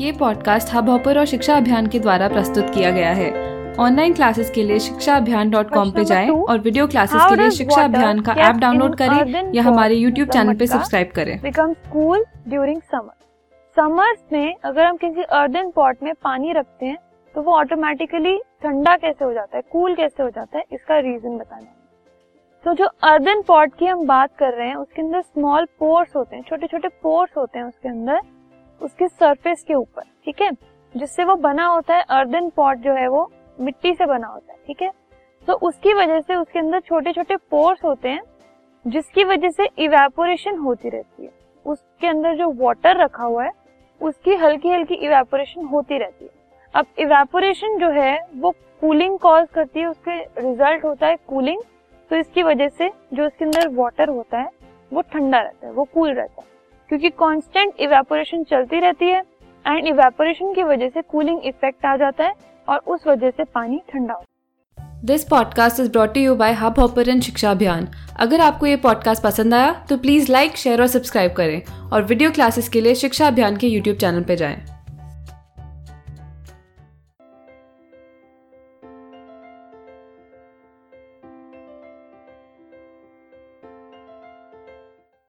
ये podcast hub hopper और शिक्षा अभियान के द्वारा प्रस्तुत किया गया है। ऑनलाइन क्लासेस के लिए शिक्षा अभियान डॉट कॉम पे जाएँ और वीडियो क्लासेस के लिए शिक्षा अभियान का ऐप डाउनलोड करें या हमारे यूट्यूब चैनल पे सब्सक्राइब करें। Become cool during summer summers में अगर हम किसी अर्दन पॉट में पानी रखते हैं तो वो ऑटोमेटिकली ठंडा कैसे हो जाता है कूल कैसे हो जाता है इसका रीजन बताना है। तो जो अर्दन पॉट की हम बात कर रहे हैं उसके अंदर स्मॉल पोर्स होते हैं छोटे छोटे पोर्स होते हैं उसके अंदर उसके सरफेस के ऊपर, ठीक है? जिससे वो बना होता है अर्दन पॉट जो है वो मिट्टी से बना होता है, ठीक है? तो उसकी वजह से उसके अंदर छोटे छोटे पोर्स होते हैं, जिसकी वजह से इवेपोरेशन होती रहती है। उसके अंदर जो वाटर रखा हुआ है, उसकी हल्की हल्की इवेपोरेशन होती रहती है। अब इवेपोरेशन जो है, वो कूलिंग कॉज करती है, उसके रिज़ल्ट होता है कूलिंग तो इसकी वजह से जो उसके अंदर वाटर होता है, वो ठंडा रहता है, वो कूल रहता है। क्योंकि कांस्टेंट इवेपोरेशन चलती रहती है एंड इवेपोरेशन की वजह से कूलिंग इफ़ेक्ट आ जाता है, और उस वजह से पानी ठंडा होता है this podcast is brought you by Hub Hopper Shiksha Abhiyan अगर आपको ये पॉडकास्ट पसंद आया तो प्लीज़ लाइक शेयर और सब्सक्राइब करें, और वीडियो क्लासेस के लिए शिक्षा अभियान के यूट्यूब चैनल पर जाएँ।